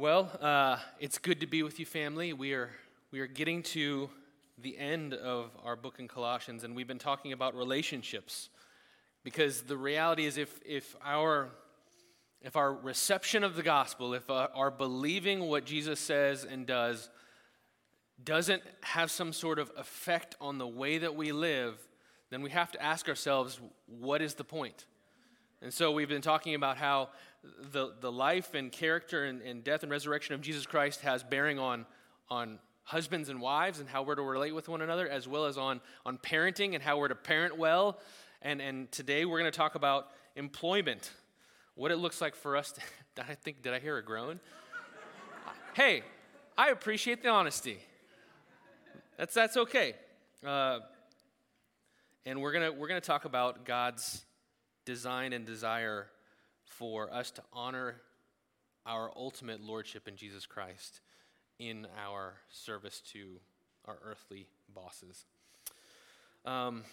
Well, uh, it's good to be with you, family. We are we are getting to the end of our book in Colossians, and we've been talking about relationships, because the reality is, if if our if our reception of the gospel, if uh, our believing what Jesus says and does, doesn't have some sort of effect on the way that we live, then we have to ask ourselves, what is the point? And so we've been talking about how the, the life and character and, and death and resurrection of Jesus Christ has bearing on, on husbands and wives and how we're to relate with one another, as well as on, on parenting and how we're to parent well. And, and today we're going to talk about employment, what it looks like for us to. I think, did I hear a groan? hey, I appreciate the honesty. That's, that's okay. Uh, and we're going we're gonna talk about God's design and desire for us to honor our ultimate lordship in Jesus Christ in our service to our earthly bosses. Um,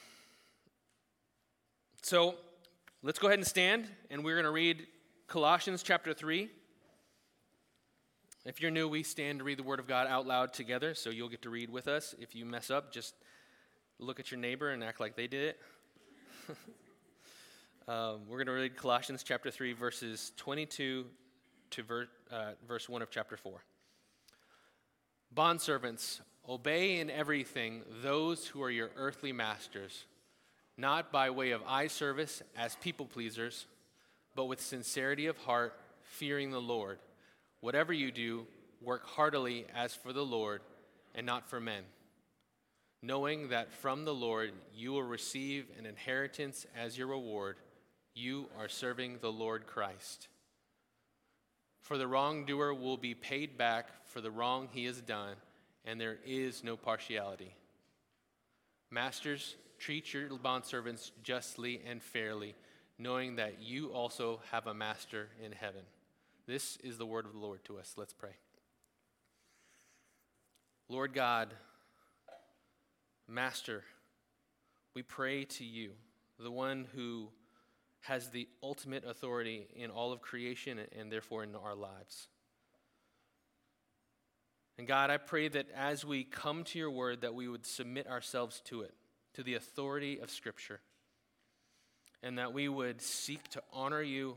so let's go ahead and stand, and we're going to read Colossians chapter 3. If you're new, we stand to read the Word of God out loud together, so you'll get to read with us. If you mess up, just look at your neighbor and act like they did it. um, we're going to read Colossians chapter 3, verses 22 to ver- uh, verse 1 of chapter 4. Bondservants, obey in everything those who are your earthly masters, not by way of eye service as people pleasers, but with sincerity of heart, fearing the Lord. Whatever you do, work heartily as for the Lord and not for men, knowing that from the Lord you will receive an inheritance as your reward. You are serving the Lord Christ. For the wrongdoer will be paid back for the wrong he has done, and there is no partiality. Masters, treat your bondservants justly and fairly, knowing that you also have a master in heaven. This is the word of the Lord to us. Let's pray. Lord God, Master, we pray to you, the one who has the ultimate authority in all of creation and therefore in our lives. And God, I pray that as we come to your word that we would submit ourselves to it, to the authority of scripture, and that we would seek to honor you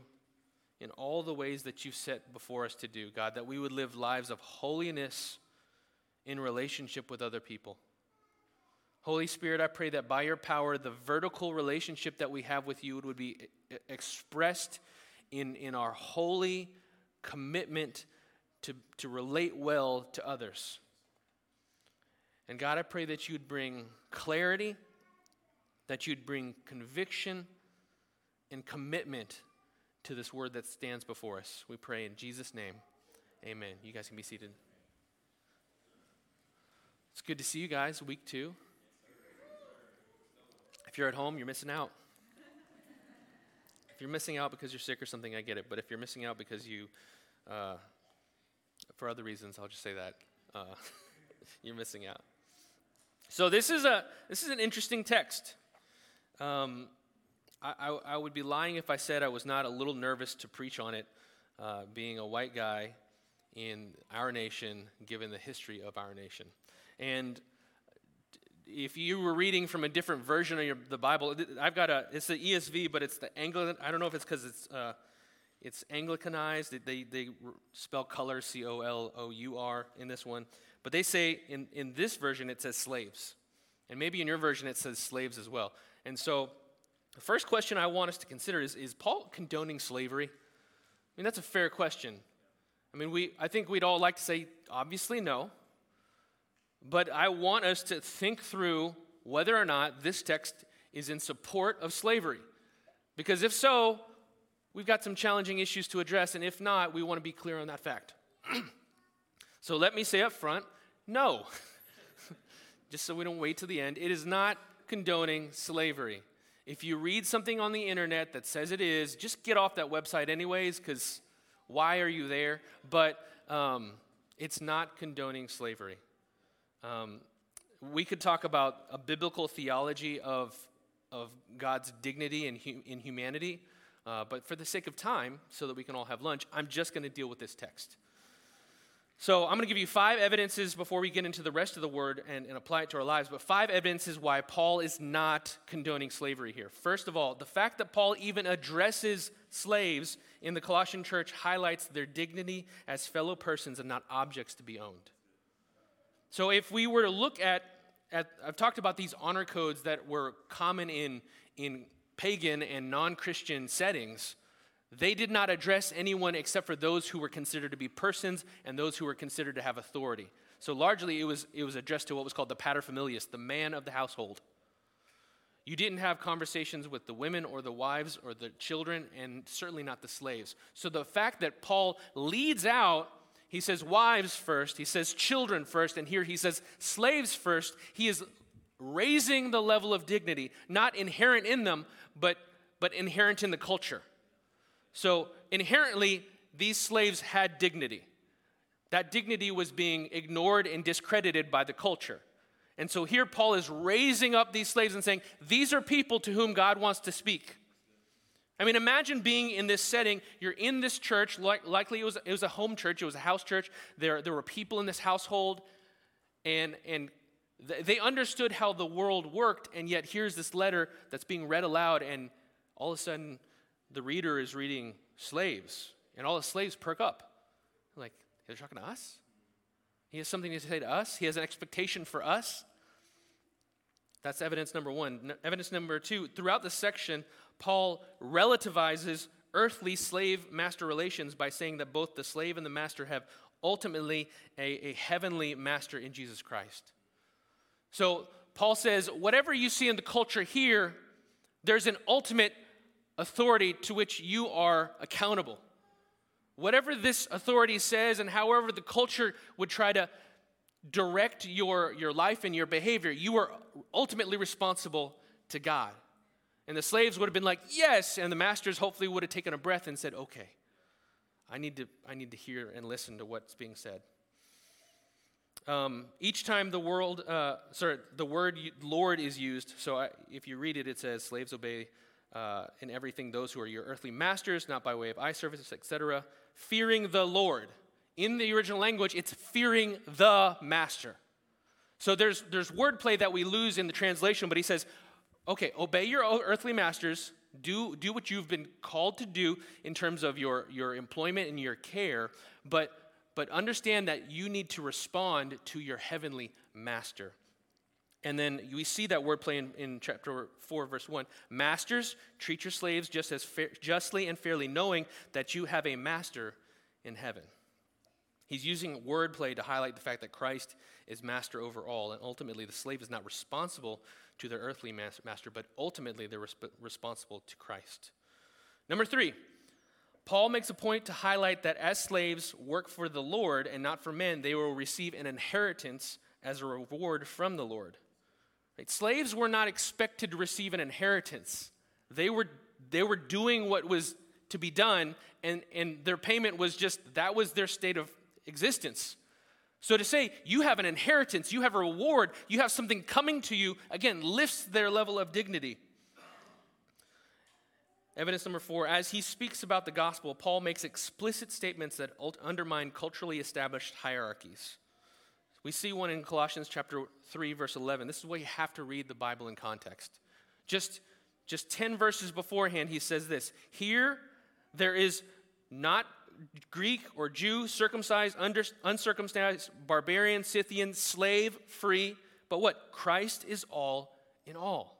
in all the ways that you've set before us to do, God, that we would live lives of holiness in relationship with other people. Holy Spirit, I pray that by your power, the vertical relationship that we have with you would be expressed in, in our holy commitment to, to relate well to others. And God, I pray that you'd bring clarity, that you'd bring conviction and commitment to this word that stands before us. We pray in Jesus' name. Amen. You guys can be seated. It's good to see you guys, week two. If you're at home, you're missing out. If you're missing out because you're sick or something, I get it. But if you're missing out because you, uh, for other reasons, I'll just say that uh, you're missing out. So this is a this is an interesting text. Um, I, I, I, would be lying if I said I was not a little nervous to preach on it, uh, being a white guy in our nation, given the history of our nation. And if you were reading from a different version of your, the Bible, I've got a, it's the ESV, but it's the Anglican, I don't know if it's because it's, uh, it's Anglicanized. They, they spell color C O L O U R in this one. But they say in, in this version it says slaves. And maybe in your version it says slaves as well. And so the first question I want us to consider is Is Paul condoning slavery? I mean, that's a fair question. I mean, we, I think we'd all like to say, obviously, no. But I want us to think through whether or not this text is in support of slavery. Because if so, we've got some challenging issues to address, and if not, we want to be clear on that fact. so let me say up front no. Just so we don't wait to the end, it is not condoning slavery. If you read something on the internet that says it is, just get off that website anyways, because why are you there? But um, it's not condoning slavery. Um, we could talk about a biblical theology of, of God's dignity in, in humanity, uh, but for the sake of time, so that we can all have lunch, I'm just going to deal with this text. So I'm going to give you five evidences before we get into the rest of the word and, and, apply it to our lives, but five evidences why Paul is not condoning slavery here. First of all, the fact that Paul even addresses slaves in the Colossian church highlights their dignity as fellow persons and not objects to be owned. So if we were to look at, at I've talked about these honor codes that were common in, in pagan and non Christian settings. They did not address anyone except for those who were considered to be persons and those who were considered to have authority. So largely it was, it was addressed to what was called the paterfamilias, the man of the household. You didn't have conversations with the women or the wives or the children, and certainly not the slaves. So the fact that Paul leads out, he says wives first, he says children first, and here he says slaves first, he is raising the level of dignity, not inherent in them, but, but inherent in the culture. So inherently, these slaves had dignity. That dignity was being ignored and discredited by the culture. And so here Paul is raising up these slaves and saying, These are people to whom God wants to speak. I mean, imagine being in this setting. You're in this church, like, likely it was, it was a home church, it was a house church. There, there were people in this household, and, and they understood how the world worked, and yet here's this letter that's being read aloud, and all of a sudden the reader is reading slaves, and all the slaves perk up. Like, they're talking to us? He has something to say to us? He has an expectation for us? That's evidence number one. Evidence number two throughout the section, Paul relativizes earthly slave master relations by saying that both the slave and the master have ultimately a, a heavenly master in Jesus Christ. So Paul says, whatever you see in the culture here, there's an ultimate authority to which you are accountable. Whatever this authority says, and however the culture would try to direct your, your life and your behavior, you are ultimately responsible to God. And the slaves would have been like, yes. And the masters hopefully would have taken a breath and said, okay, I need to, I need to hear and listen to what's being said. Um, each time the world, uh, sorry, the word Lord is used, so I, if you read it, it says, slaves obey uh, in everything those who are your earthly masters, not by way of eye service, etc. Fearing the Lord. In the original language, it's fearing the master. So there's, there's wordplay that we lose in the translation, but he says, okay, obey your earthly masters, do, do what you've been called to do in terms of your, your employment and your care, but, but understand that you need to respond to your heavenly master. And then we see that wordplay in, in chapter 4, verse 1. Masters, treat your slaves just as fair, justly and fairly, knowing that you have a master in heaven. He's using wordplay to highlight the fact that Christ is master over all, and ultimately the slave is not responsible to their earthly master, but ultimately they're resp- responsible to Christ. Number three, Paul makes a point to highlight that as slaves work for the Lord and not for men, they will receive an inheritance as a reward from the Lord. Right? Slaves were not expected to receive an inheritance. They were, they were doing what was to be done, and, and their payment was just that was their state of existence. So to say you have an inheritance, you have a reward, you have something coming to you, again, lifts their level of dignity. Evidence number four, as he speaks about the gospel, Paul makes explicit statements that undermine culturally established hierarchies. We see one in Colossians chapter 3 verse 11. This is why you have to read the Bible in context. Just just 10 verses beforehand he says this. Here there is not Greek or Jew, circumcised, under, uncircumcised, barbarian, Scythian, slave, free, but what? Christ is all in all.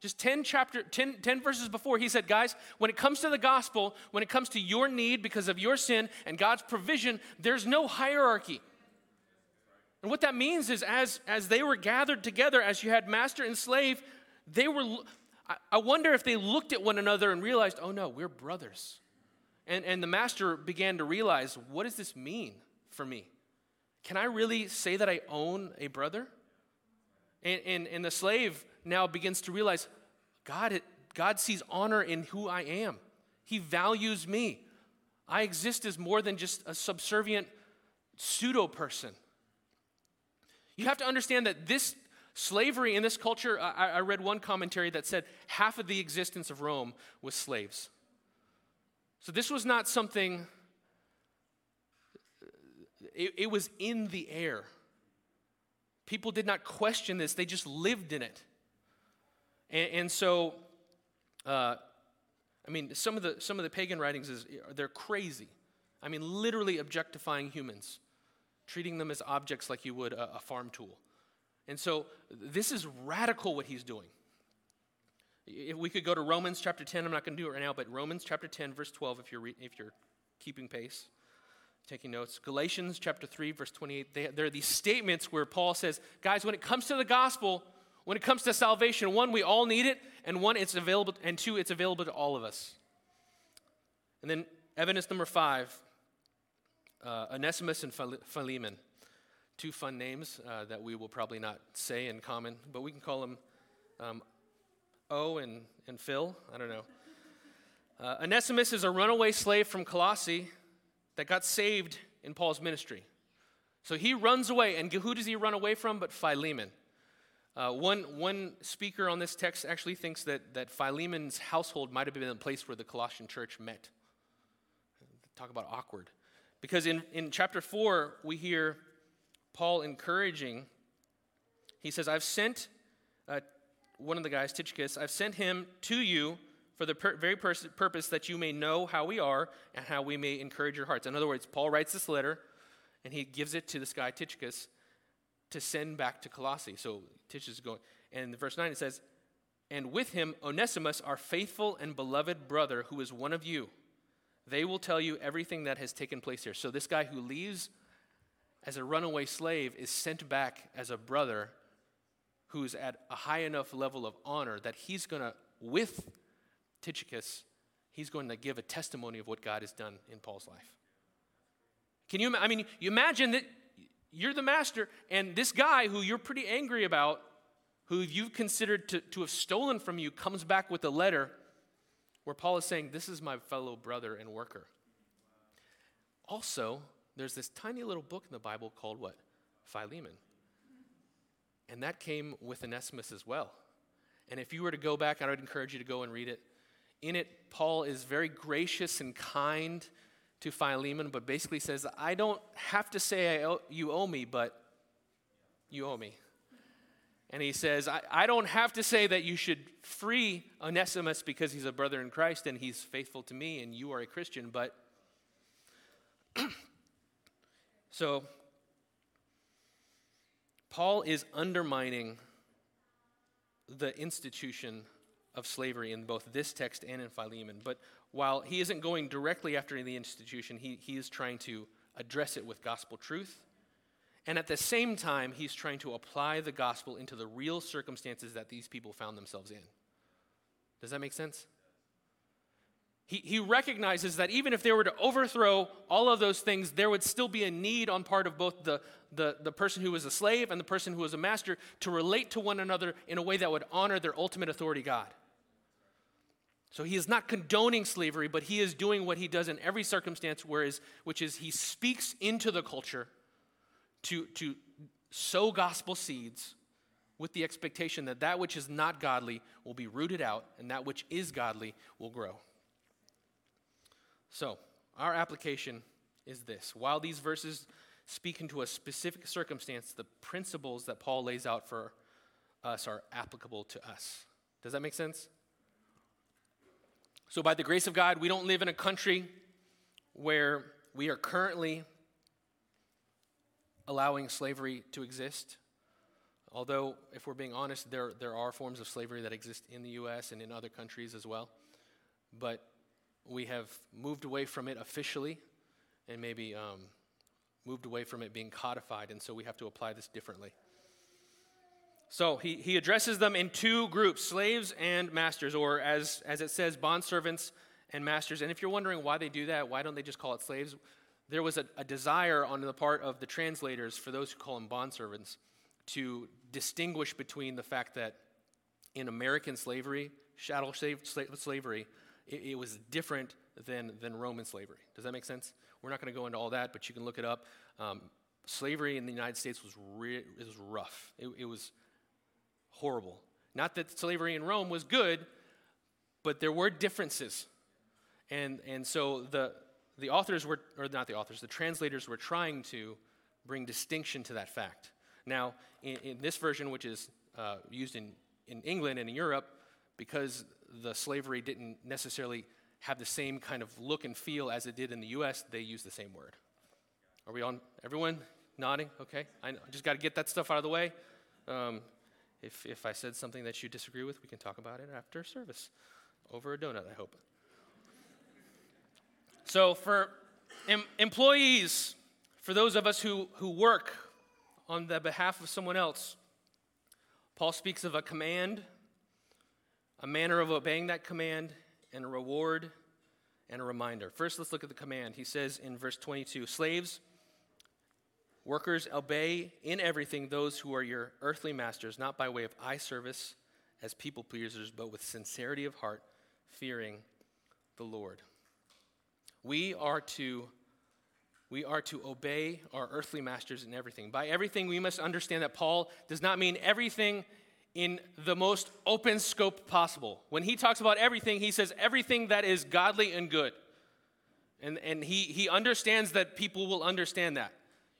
Just 10 chapter 10, 10 verses before he said, guys, when it comes to the gospel, when it comes to your need because of your sin and God's provision, there's no hierarchy. And what that means is, as, as they were gathered together, as you had master and slave, they were, I wonder if they looked at one another and realized, oh no, we're brothers. And, and the master began to realize, what does this mean for me? Can I really say that I own a brother? And, and, and the slave now begins to realize, God, God sees honor in who I am. He values me. I exist as more than just a subservient pseudo person. You have to understand that this slavery in this culture, I, I, read one commentary that said half of the existence of Rome was slaves. So this was not something, it, it was in the air. People did not question this, they just lived in it. And, and so, uh, I mean, some of, the, some of the pagan writings, is, they're crazy. I mean, literally objectifying humans, treating them as objects like you would a, a farm tool. And so, this is radical what he's doing. If we could go to Romans chapter 10, I'm not going to do it right now, but Romans chapter 10, verse 12, if you're, re- if you're keeping pace taking notes. Galatians chapter 3, verse 28, they, there are these statements where Paul says, guys, when it comes to the gospel, when it comes to salvation, one, we all need it, and one, it's available, and two, it's available to all of us. And then evidence number five, uh, Onesimus and Philemon. Two fun names uh, that we will probably not say in common, but we can call them um, O and, and Phil. I don't know. Uh, Onesimus is a runaway slave from Colossae that got saved in Paul's ministry. So he runs away, and who does he run away from but Philemon? Uh, one, one speaker on this text actually thinks that, that Philemon's household might have been the place where the Colossian church met. Talk about awkward. Because in, in chapter 4, we hear Paul encouraging, he says, I've sent uh, one of the guys, Tychicus, I've sent him to you for the per- very pers- purpose that you may know how we are and how we may encourage your hearts. In other words, Paul writes this letter and he gives it to this guy, Tychicus, to send back to Colossae. So Tychicus is going, and in verse 9 it says, And with him, Onesimus, our faithful and beloved brother, who is one of you. They will tell you everything that has taken place here. So this guy who leaves as a runaway slave is sent back as a brother who's at a high enough level of honor that he's going to, with Tychicus, he's going to give a testimony of what God has done in Paul's life. Can you, I mean, you imagine that you're the master, and this guy who you're pretty angry about, who you've considered to, to have stolen from you, comes back with a letter where Paul is saying, This is my fellow brother and worker. Also, there's this tiny little book in the Bible called what? Philemon. And that came with Onesimus as well. And if you were to go back, I would encourage you to go and read it in it, Paul is very gracious and kind to Philemon, but basically says, I don't have to say owe, you owe me, but you owe me. And he says, I, I don't have to say that you should free Onesimus because he's a brother in Christ and he's faithful to me and you are a Christian, but. so, Paul is undermining the institution of slavery in both this text and in Philemon. But while he isn't going directly after the institution, he, he is trying to address it with gospel truth. And at the same time, he's trying to apply the gospel into the real circumstances that these people found themselves in. Does that make sense? He, he recognizes that even if they were to overthrow all of those things, there would still be a need on part of both the, the, the person who was a slave and the person who was a master to relate to one another in a way that would honor their ultimate authority, God. So he is not condoning slavery, but he is doing what he does in every circumstance, whereas, which is he speaks into the culture to, to sow gospel seeds with the expectation that that which is not godly will be rooted out and that which is godly will grow. So, our application is this. While these verses speak into a specific circumstance, the principles that Paul lays out for us are applicable to us. Does that make sense? So, by the grace of God, we don't live in a country where we are currently allowing slavery to exist. Although, if we're being honest, there, there are forms of slavery that exist in the U.S. and in other countries as well. But we have moved away from it officially and maybe um, moved away from it being codified, and so we have to apply this differently. So he, he addresses them in two groups slaves and masters, or as, as it says, bondservants and masters. And if you're wondering why they do that, why don't they just call it slaves? There was a, a desire on the part of the translators, for those who call them bondservants, to distinguish between the fact that in American slavery, chattel slavery, it, it was different than, than Roman slavery. Does that make sense? We're not going to go into all that, but you can look it up. Um, slavery in the United States was, re- it was rough. It, it was horrible. Not that slavery in Rome was good, but there were differences. And, and so the, the authors were, or not the authors, the translators were trying to bring distinction to that fact. Now, in, in this version, which is uh, used in, in England and in Europe, because the slavery didn't necessarily have the same kind of look and feel as it did in the US, they use the same word. Are we on? Everyone nodding? Okay. I just got to get that stuff out of the way. Um, if, if I said something that you disagree with, we can talk about it after service over a donut, I hope. So, for em- employees, for those of us who, who work on the behalf of someone else, Paul speaks of a command, a manner of obeying that command, and a reward and a reminder. First, let's look at the command. He says in verse 22 Slaves, workers, obey in everything those who are your earthly masters, not by way of eye service as people pleasers, but with sincerity of heart, fearing the Lord. We are to we are to obey our earthly masters in everything. By everything, we must understand that Paul does not mean everything in the most open scope possible. When he talks about everything, he says everything that is godly and good. And, and he, he understands that people will understand that.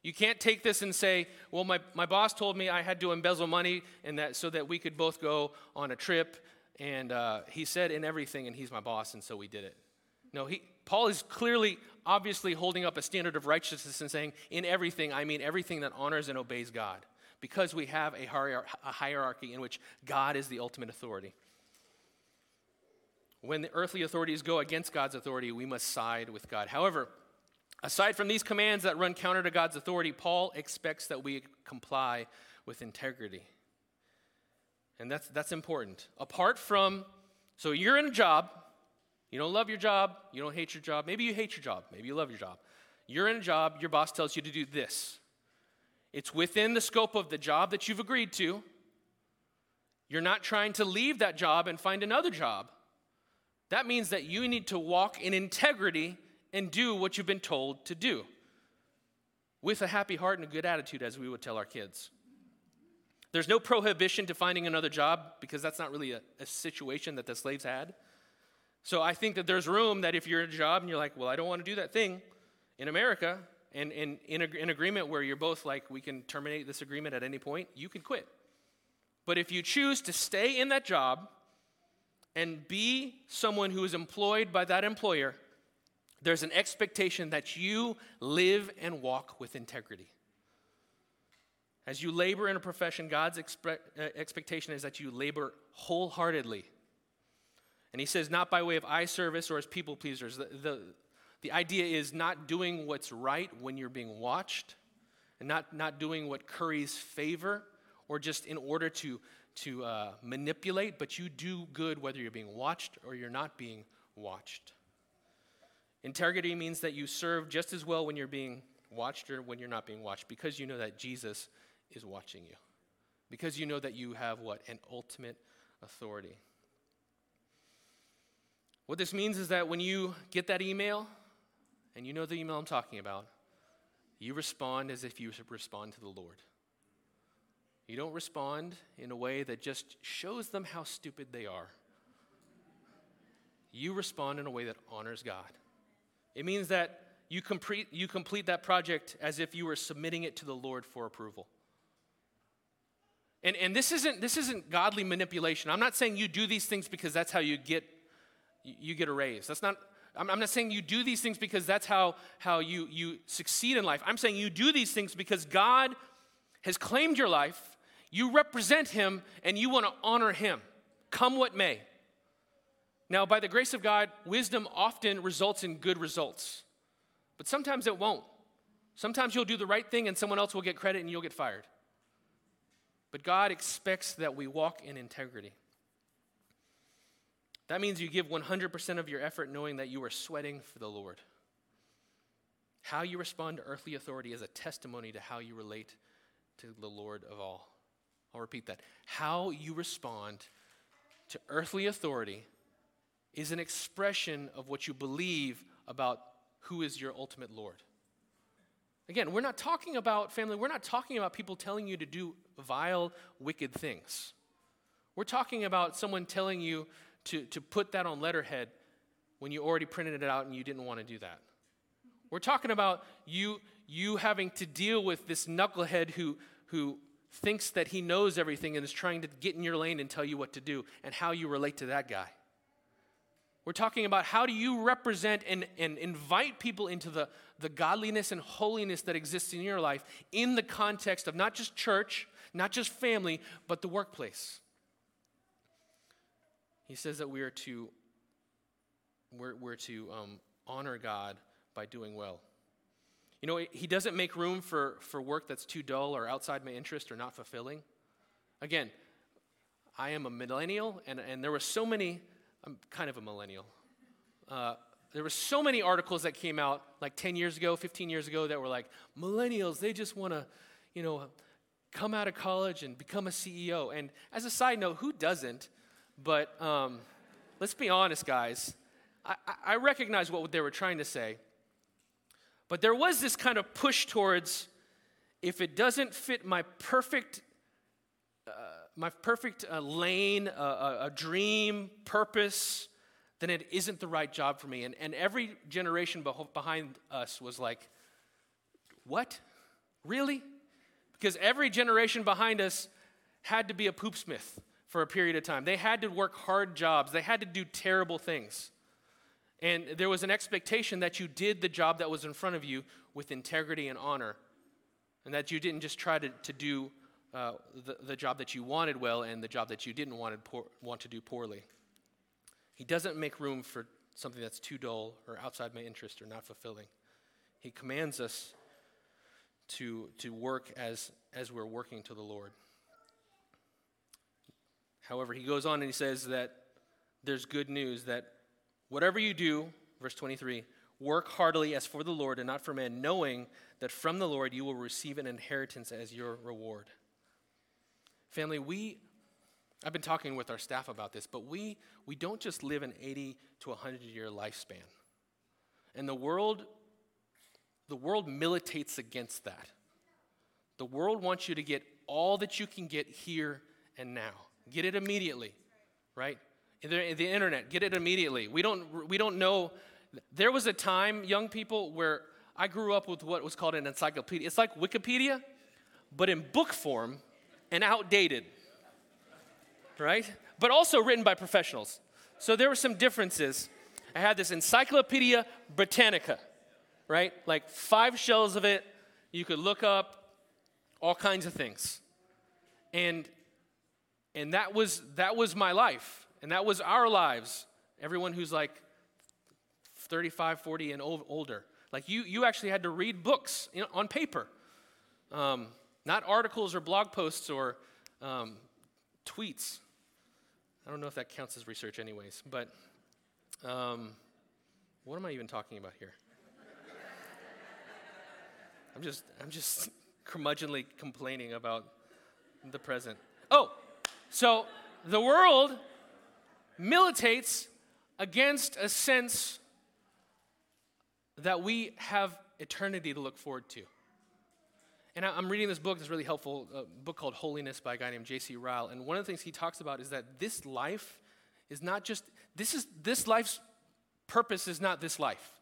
You can't take this and say, well, my, my boss told me I had to embezzle money and that, so that we could both go on a trip. And uh, he said in everything, and he's my boss, and so we did it. No, he, Paul is clearly, obviously holding up a standard of righteousness and saying, in everything, I mean everything that honors and obeys God, because we have a hierarchy in which God is the ultimate authority. When the earthly authorities go against God's authority, we must side with God. However, aside from these commands that run counter to God's authority, Paul expects that we comply with integrity. And that's, that's important. Apart from, so you're in a job, you don't love your job. You don't hate your job. Maybe you hate your job. Maybe you love your job. You're in a job, your boss tells you to do this. It's within the scope of the job that you've agreed to. You're not trying to leave that job and find another job. That means that you need to walk in integrity and do what you've been told to do with a happy heart and a good attitude, as we would tell our kids. There's no prohibition to finding another job because that's not really a, a situation that the slaves had. So I think that there's room that if you're in a job and you're like, well, I don't want to do that thing in America, and, and in an agreement where you're both like, we can terminate this agreement at any point, you can quit. But if you choose to stay in that job and be someone who is employed by that employer, there's an expectation that you live and walk with integrity. As you labor in a profession, God's uh, expectation is that you labor wholeheartedly and he says, not by way of eye service or as people pleasers. The, the, the idea is not doing what's right when you're being watched, and not, not doing what curries favor or just in order to, to uh, manipulate, but you do good whether you're being watched or you're not being watched. Integrity means that you serve just as well when you're being watched or when you're not being watched because you know that Jesus is watching you. Because you know that you have what? An ultimate authority. What this means is that when you get that email, and you know the email I'm talking about, you respond as if you respond to the Lord. You don't respond in a way that just shows them how stupid they are. You respond in a way that honors God. It means that you complete, you complete that project as if you were submitting it to the Lord for approval. And, and this, isn't, this isn't godly manipulation. I'm not saying you do these things because that's how you get you get a raise. That's not, I'm, not saying you do these things because that's how, how you, you succeed in life. I'm saying you do these things because God has claimed your life, you represent Him, and you want to honor Him, come what may. Now, by the grace of God, wisdom often results in good results, but sometimes it won't. Sometimes you'll do the right thing and someone else will get credit and you'll get fired. But God expects that we walk in integrity. That means you give 100% of your effort knowing that you are sweating for the Lord. How you respond to earthly authority is a testimony to how you relate to the Lord of all. I'll repeat that. How you respond to earthly authority is an expression of what you believe about who is your ultimate Lord. Again, we're not talking about family, we're not talking about people telling you to do vile, wicked things. We're talking about someone telling you to, to put that on letterhead when you already printed it out and you didn't want to do that. We're talking about you, you having to deal with this knucklehead who, who thinks that he knows everything and is trying to get in your lane and tell you what to do and how you relate to that guy. We're talking about how do you represent and, and invite people into the, the godliness and holiness that exists in your life in the context of not just church, not just family, but the workplace. He says that we are to, we're, we're to um, honor God by doing well. You know, he doesn't make room for, for work that's too dull or outside my interest or not fulfilling. Again, I am a millennial, and, and there were so many I'm kind of a millennial. Uh, there were so many articles that came out like 10 years ago, 15 years ago that were like, millennials, they just want to, you know, come out of college and become a CEO. And as a side note, who doesn't? But um, let's be honest, guys. I, I recognize what they were trying to say. But there was this kind of push towards if it doesn't fit my perfect my perfect uh, lane, uh, a dream, purpose, then it isn't the right job for me. And, and every generation behind us was like, what? Really? Because every generation behind us had to be a poopsmith for a period of time. They had to work hard jobs, they had to do terrible things. And there was an expectation that you did the job that was in front of you with integrity and honor, and that you didn't just try to, to do uh, the, the job that you wanted well and the job that you didn't want, poor, want to do poorly. He doesn't make room for something that's too dull or outside my interest or not fulfilling. He commands us to, to work as, as we're working to the Lord. However, he goes on and he says that there's good news that whatever you do, verse 23, work heartily as for the Lord and not for man, knowing that from the Lord you will receive an inheritance as your reward. Family, we, I've been talking with our staff about this, but we, we don't just live an 80 to 100 year lifespan. And the world, the world militates against that. The world wants you to get all that you can get here and now. Get it immediately, right? The, the internet, get it immediately. We don't, we don't know. There was a time, young people, where I grew up with what was called an encyclopedia. It's like Wikipedia, but in book form and outdated, right? But also written by professionals. So there were some differences. I had this Encyclopedia Britannica, right? Like five shelves of it. You could look up all kinds of things. And and that was that was my life. And that was our lives. Everyone who's like 35, 40 and older. Like you you actually had to read books know, on paper. Um, not articles or blog posts or um, tweets. I don't know if that counts as research, anyways, but um, what am I even talking about here? I'm just, I'm just curmudgeonly complaining about the present. Oh, so the world militates against a sense that we have eternity to look forward to. And I'm reading this book that's really helpful, a book called Holiness by a guy named J.C. Ryle. And one of the things he talks about is that this life is not just, this is, this life's purpose is not this life.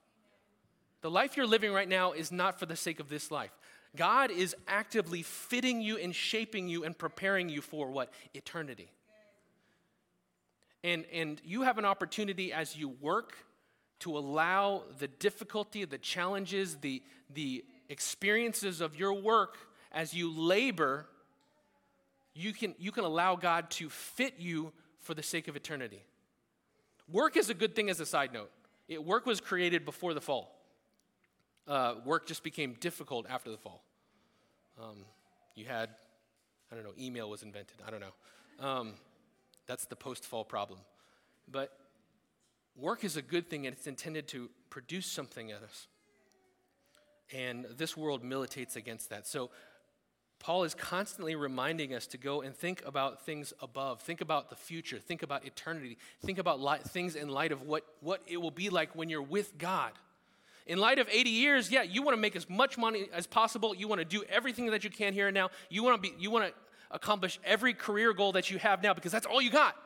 The life you're living right now is not for the sake of this life. God is actively fitting you and shaping you and preparing you for what? Eternity. And, and you have an opportunity as you work to allow the difficulty, the challenges, the, the experiences of your work as you labor, you can, you can allow God to fit you for the sake of eternity. Work is a good thing as a side note. It, work was created before the fall. Uh, work just became difficult after the fall. Um, you had, I don't know, email was invented. I don't know. Um, that's the post fall problem. But work is a good thing and it's intended to produce something in us. And this world militates against that. So Paul is constantly reminding us to go and think about things above, think about the future, think about eternity, think about light, things in light of what, what it will be like when you're with God. In light of 80 years, yeah, you want to make as much money as possible. You want to do everything that you can here and now. You want to be you want to accomplish every career goal that you have now because that's all you got.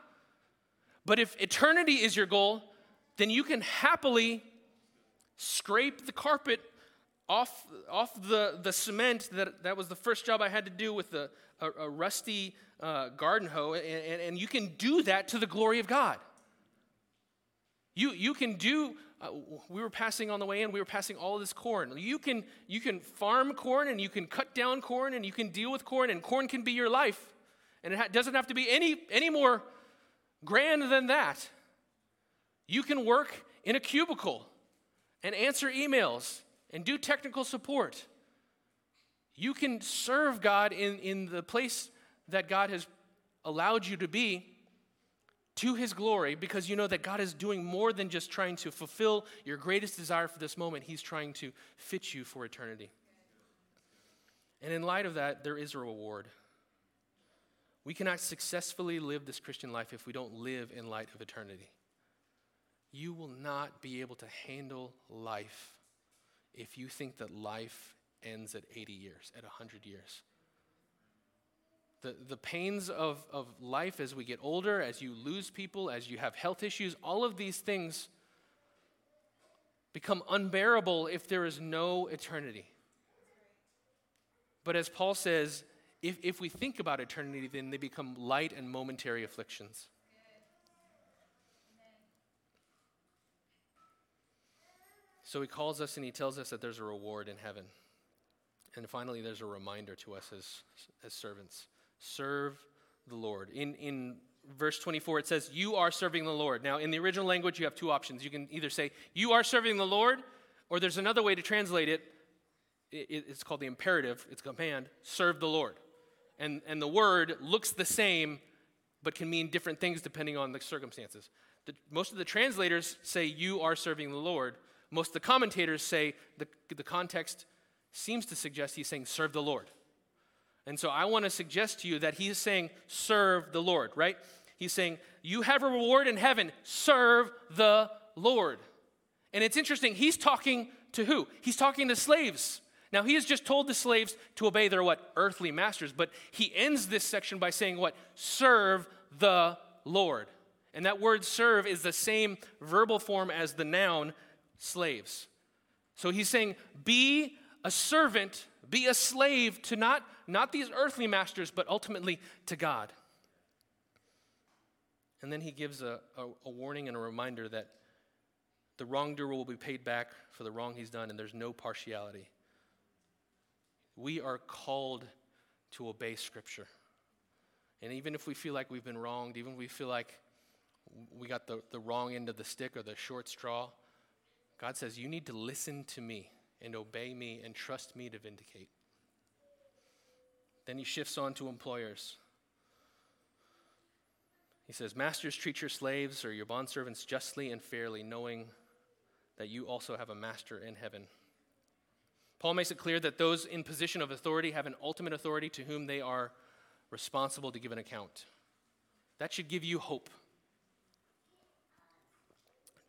But if eternity is your goal, then you can happily scrape the carpet off, off the, the cement that, that was the first job I had to do with the, a, a rusty uh, garden hoe, and, and, and, you can do that to the glory of God. You, you can do, uh, we were passing on the way in, we were passing all this corn. You can, you can farm corn and you can cut down corn and you can deal with corn, and corn can be your life. And it ha- doesn't have to be any, any more grand than that. You can work in a cubicle and answer emails and do technical support. You can serve God in, in the place that God has allowed you to be to his glory because you know that God is doing more than just trying to fulfill your greatest desire for this moment. He's trying to fit you for eternity. And in light of that, there is a reward. We cannot successfully live this Christian life if we don't live in light of eternity. You will not be able to handle life if you think that life ends at 80 years, at 100 years. The, the pains of, of life as we get older, as you lose people, as you have health issues, all of these things become unbearable if there is no eternity. But as Paul says, if, if we think about eternity, then they become light and momentary afflictions. So he calls us and he tells us that there's a reward in heaven. And finally, there's a reminder to us as, as servants serve the Lord. In, in verse 24, it says, You are serving the Lord. Now, in the original language, you have two options. You can either say, You are serving the Lord, or there's another way to translate it. it it's called the imperative, it's command, serve the Lord. And, and the word looks the same, but can mean different things depending on the circumstances. The, most of the translators say, You are serving the Lord. Most of the commentators say the, the context seems to suggest he's saying, serve the Lord. And so I want to suggest to you that he's saying, serve the Lord, right? He's saying, you have a reward in heaven, serve the Lord. And it's interesting, he's talking to who? He's talking to slaves. Now, he has just told the slaves to obey their what? Earthly masters. But he ends this section by saying what? Serve the Lord. And that word serve is the same verbal form as the noun slaves. So he's saying, be a servant, be a slave to not, not these earthly masters, but ultimately to God. And then he gives a, a, a warning and a reminder that the wrongdoer will be paid back for the wrong he's done, and there's no partiality. We are called to obey Scripture. And even if we feel like we've been wronged, even if we feel like we got the, the wrong end of the stick or the short straw, God says, You need to listen to me and obey me and trust me to vindicate. Then he shifts on to employers. He says, Masters, treat your slaves or your bondservants justly and fairly, knowing that you also have a master in heaven. Paul makes it clear that those in position of authority have an ultimate authority to whom they are responsible to give an account. That should give you hope.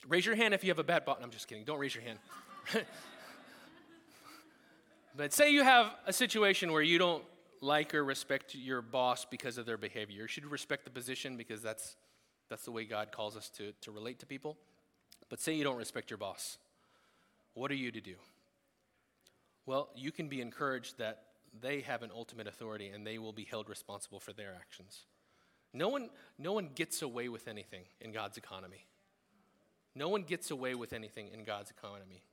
Raise your hand if you have a bad boss. I'm just kidding. Don't raise your hand. but say you have a situation where you don't like or respect your boss because of their behavior. You should respect the position because that's, that's the way God calls us to, to relate to people. But say you don't respect your boss. What are you to do? Well, you can be encouraged that they have an ultimate authority and they will be held responsible for their actions. No one, no one gets away with anything in God's economy. No one gets away with anything in God's economy.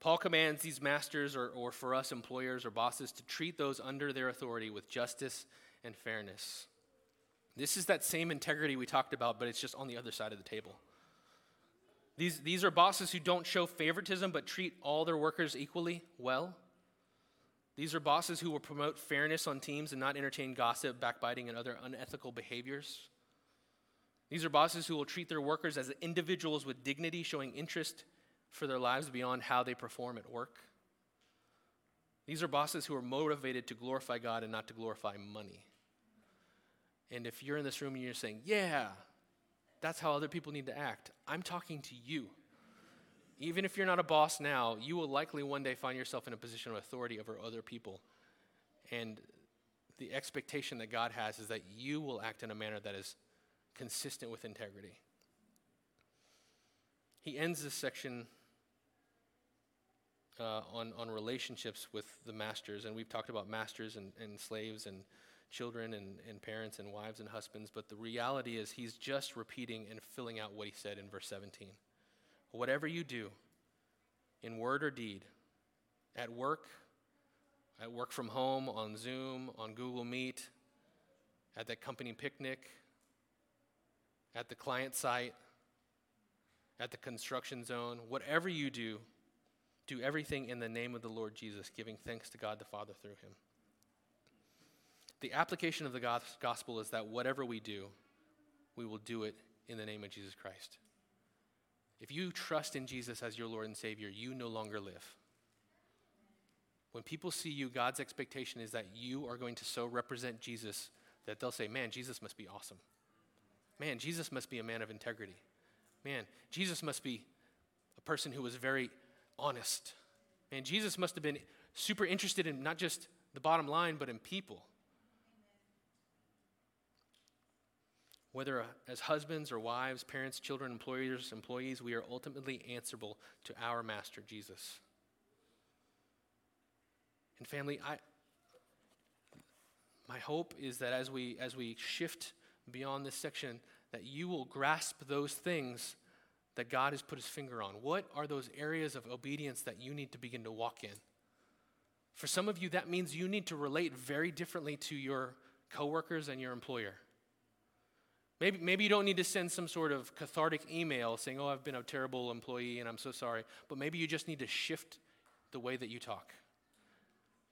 Paul commands these masters, or, or for us employers or bosses, to treat those under their authority with justice and fairness. This is that same integrity we talked about, but it's just on the other side of the table. These, these are bosses who don't show favoritism but treat all their workers equally well. These are bosses who will promote fairness on teams and not entertain gossip, backbiting, and other unethical behaviors. These are bosses who will treat their workers as individuals with dignity, showing interest for their lives beyond how they perform at work. These are bosses who are motivated to glorify God and not to glorify money. And if you're in this room and you're saying, yeah, that's how other people need to act, I'm talking to you. Even if you're not a boss now, you will likely one day find yourself in a position of authority over other people. And the expectation that God has is that you will act in a manner that is consistent with integrity. He ends this section uh, on, on relationships with the masters, and we've talked about masters and, and slaves and children and, and parents and wives and husbands, but the reality is he's just repeating and filling out what he said in verse 17. Whatever you do, in word or deed, at work, at work from home, on Zoom, on Google Meet, at that company picnic, at the client site, at the construction zone, whatever you do, do everything in the name of the Lord Jesus, giving thanks to God the Father through him. The application of the gospel is that whatever we do, we will do it in the name of Jesus Christ. If you trust in Jesus as your Lord and Savior, you no longer live. When people see you, God's expectation is that you are going to so represent Jesus that they'll say, Man, Jesus must be awesome. Man, Jesus must be a man of integrity. Man, Jesus must be a person who was very honest. Man, Jesus must have been super interested in not just the bottom line, but in people. Whether uh, as husbands or wives, parents, children, employers, employees, we are ultimately answerable to our master, Jesus. And family, I my hope is that as we as we shift beyond this section, that you will grasp those things that God has put his finger on. What are those areas of obedience that you need to begin to walk in? For some of you, that means you need to relate very differently to your coworkers and your employer. Maybe, maybe you don't need to send some sort of cathartic email saying, Oh, I've been a terrible employee and I'm so sorry. But maybe you just need to shift the way that you talk.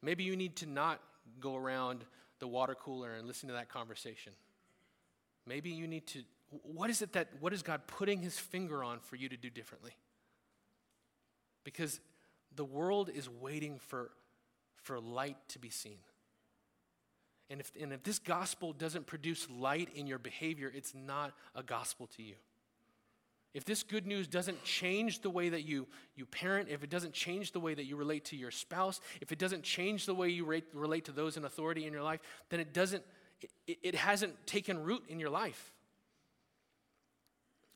Maybe you need to not go around the water cooler and listen to that conversation. Maybe you need to, what is it that, what is God putting his finger on for you to do differently? Because the world is waiting for, for light to be seen. And if, and if this gospel doesn't produce light in your behavior, it's not a gospel to you. If this good news doesn't change the way that you, you parent, if it doesn't change the way that you relate to your spouse, if it doesn't change the way you rate, relate to those in authority in your life, then it doesn't, it, it hasn't taken root in your life.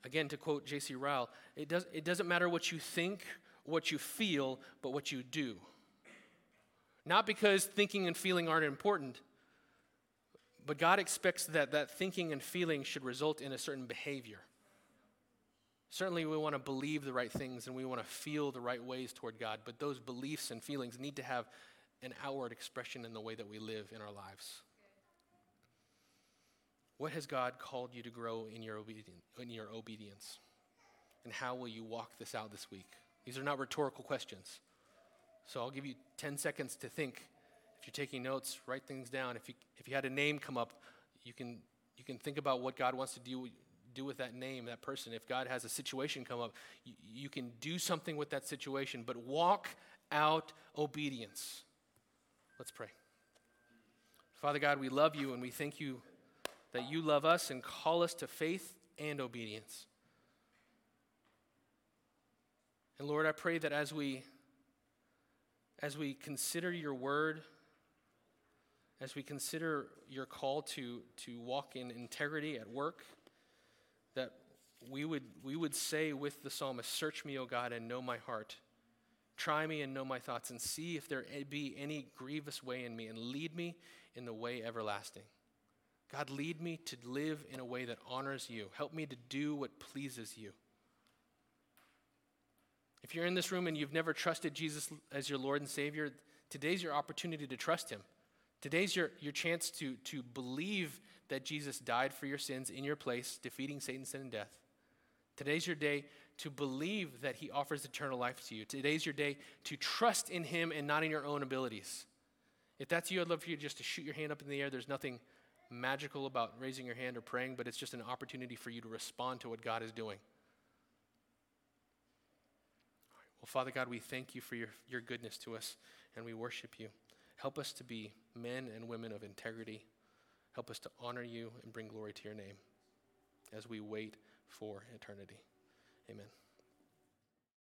Again, to quote J.C. Ryle, it, does, it doesn't matter what you think, what you feel, but what you do. Not because thinking and feeling aren't important, but God expects that that thinking and feeling should result in a certain behavior. Certainly, we want to believe the right things and we want to feel the right ways toward God, but those beliefs and feelings need to have an outward expression in the way that we live in our lives. What has God called you to grow in your, in your obedience? And how will you walk this out this week? These are not rhetorical questions. So I'll give you 10 seconds to think. If you're taking notes, write things down. If you, if you had a name come up, you can, you can think about what God wants to do do with that name, that person. If God has a situation come up, you, you can do something with that situation, but walk out obedience. Let's pray. Father God, we love you and we thank you that you love us and call us to faith and obedience. And Lord, I pray that as we as we consider your word, as we consider your call to, to walk in integrity at work, that we would, we would say with the psalmist, Search me, O God, and know my heart. Try me and know my thoughts, and see if there be any grievous way in me, and lead me in the way everlasting. God, lead me to live in a way that honors you. Help me to do what pleases you. If you're in this room and you've never trusted Jesus as your Lord and Savior, today's your opportunity to trust Him. Today's your, your chance to, to believe that Jesus died for your sins in your place, defeating Satan's sin and death. Today's your day to believe that he offers eternal life to you. Today's your day to trust in him and not in your own abilities. If that's you, I'd love for you just to shoot your hand up in the air. There's nothing magical about raising your hand or praying, but it's just an opportunity for you to respond to what God is doing. Well, Father God, we thank you for your, your goodness to us, and we worship you. Help us to be men and women of integrity Help us to honor you and bring glory to your name as we wait for eternity. Amen.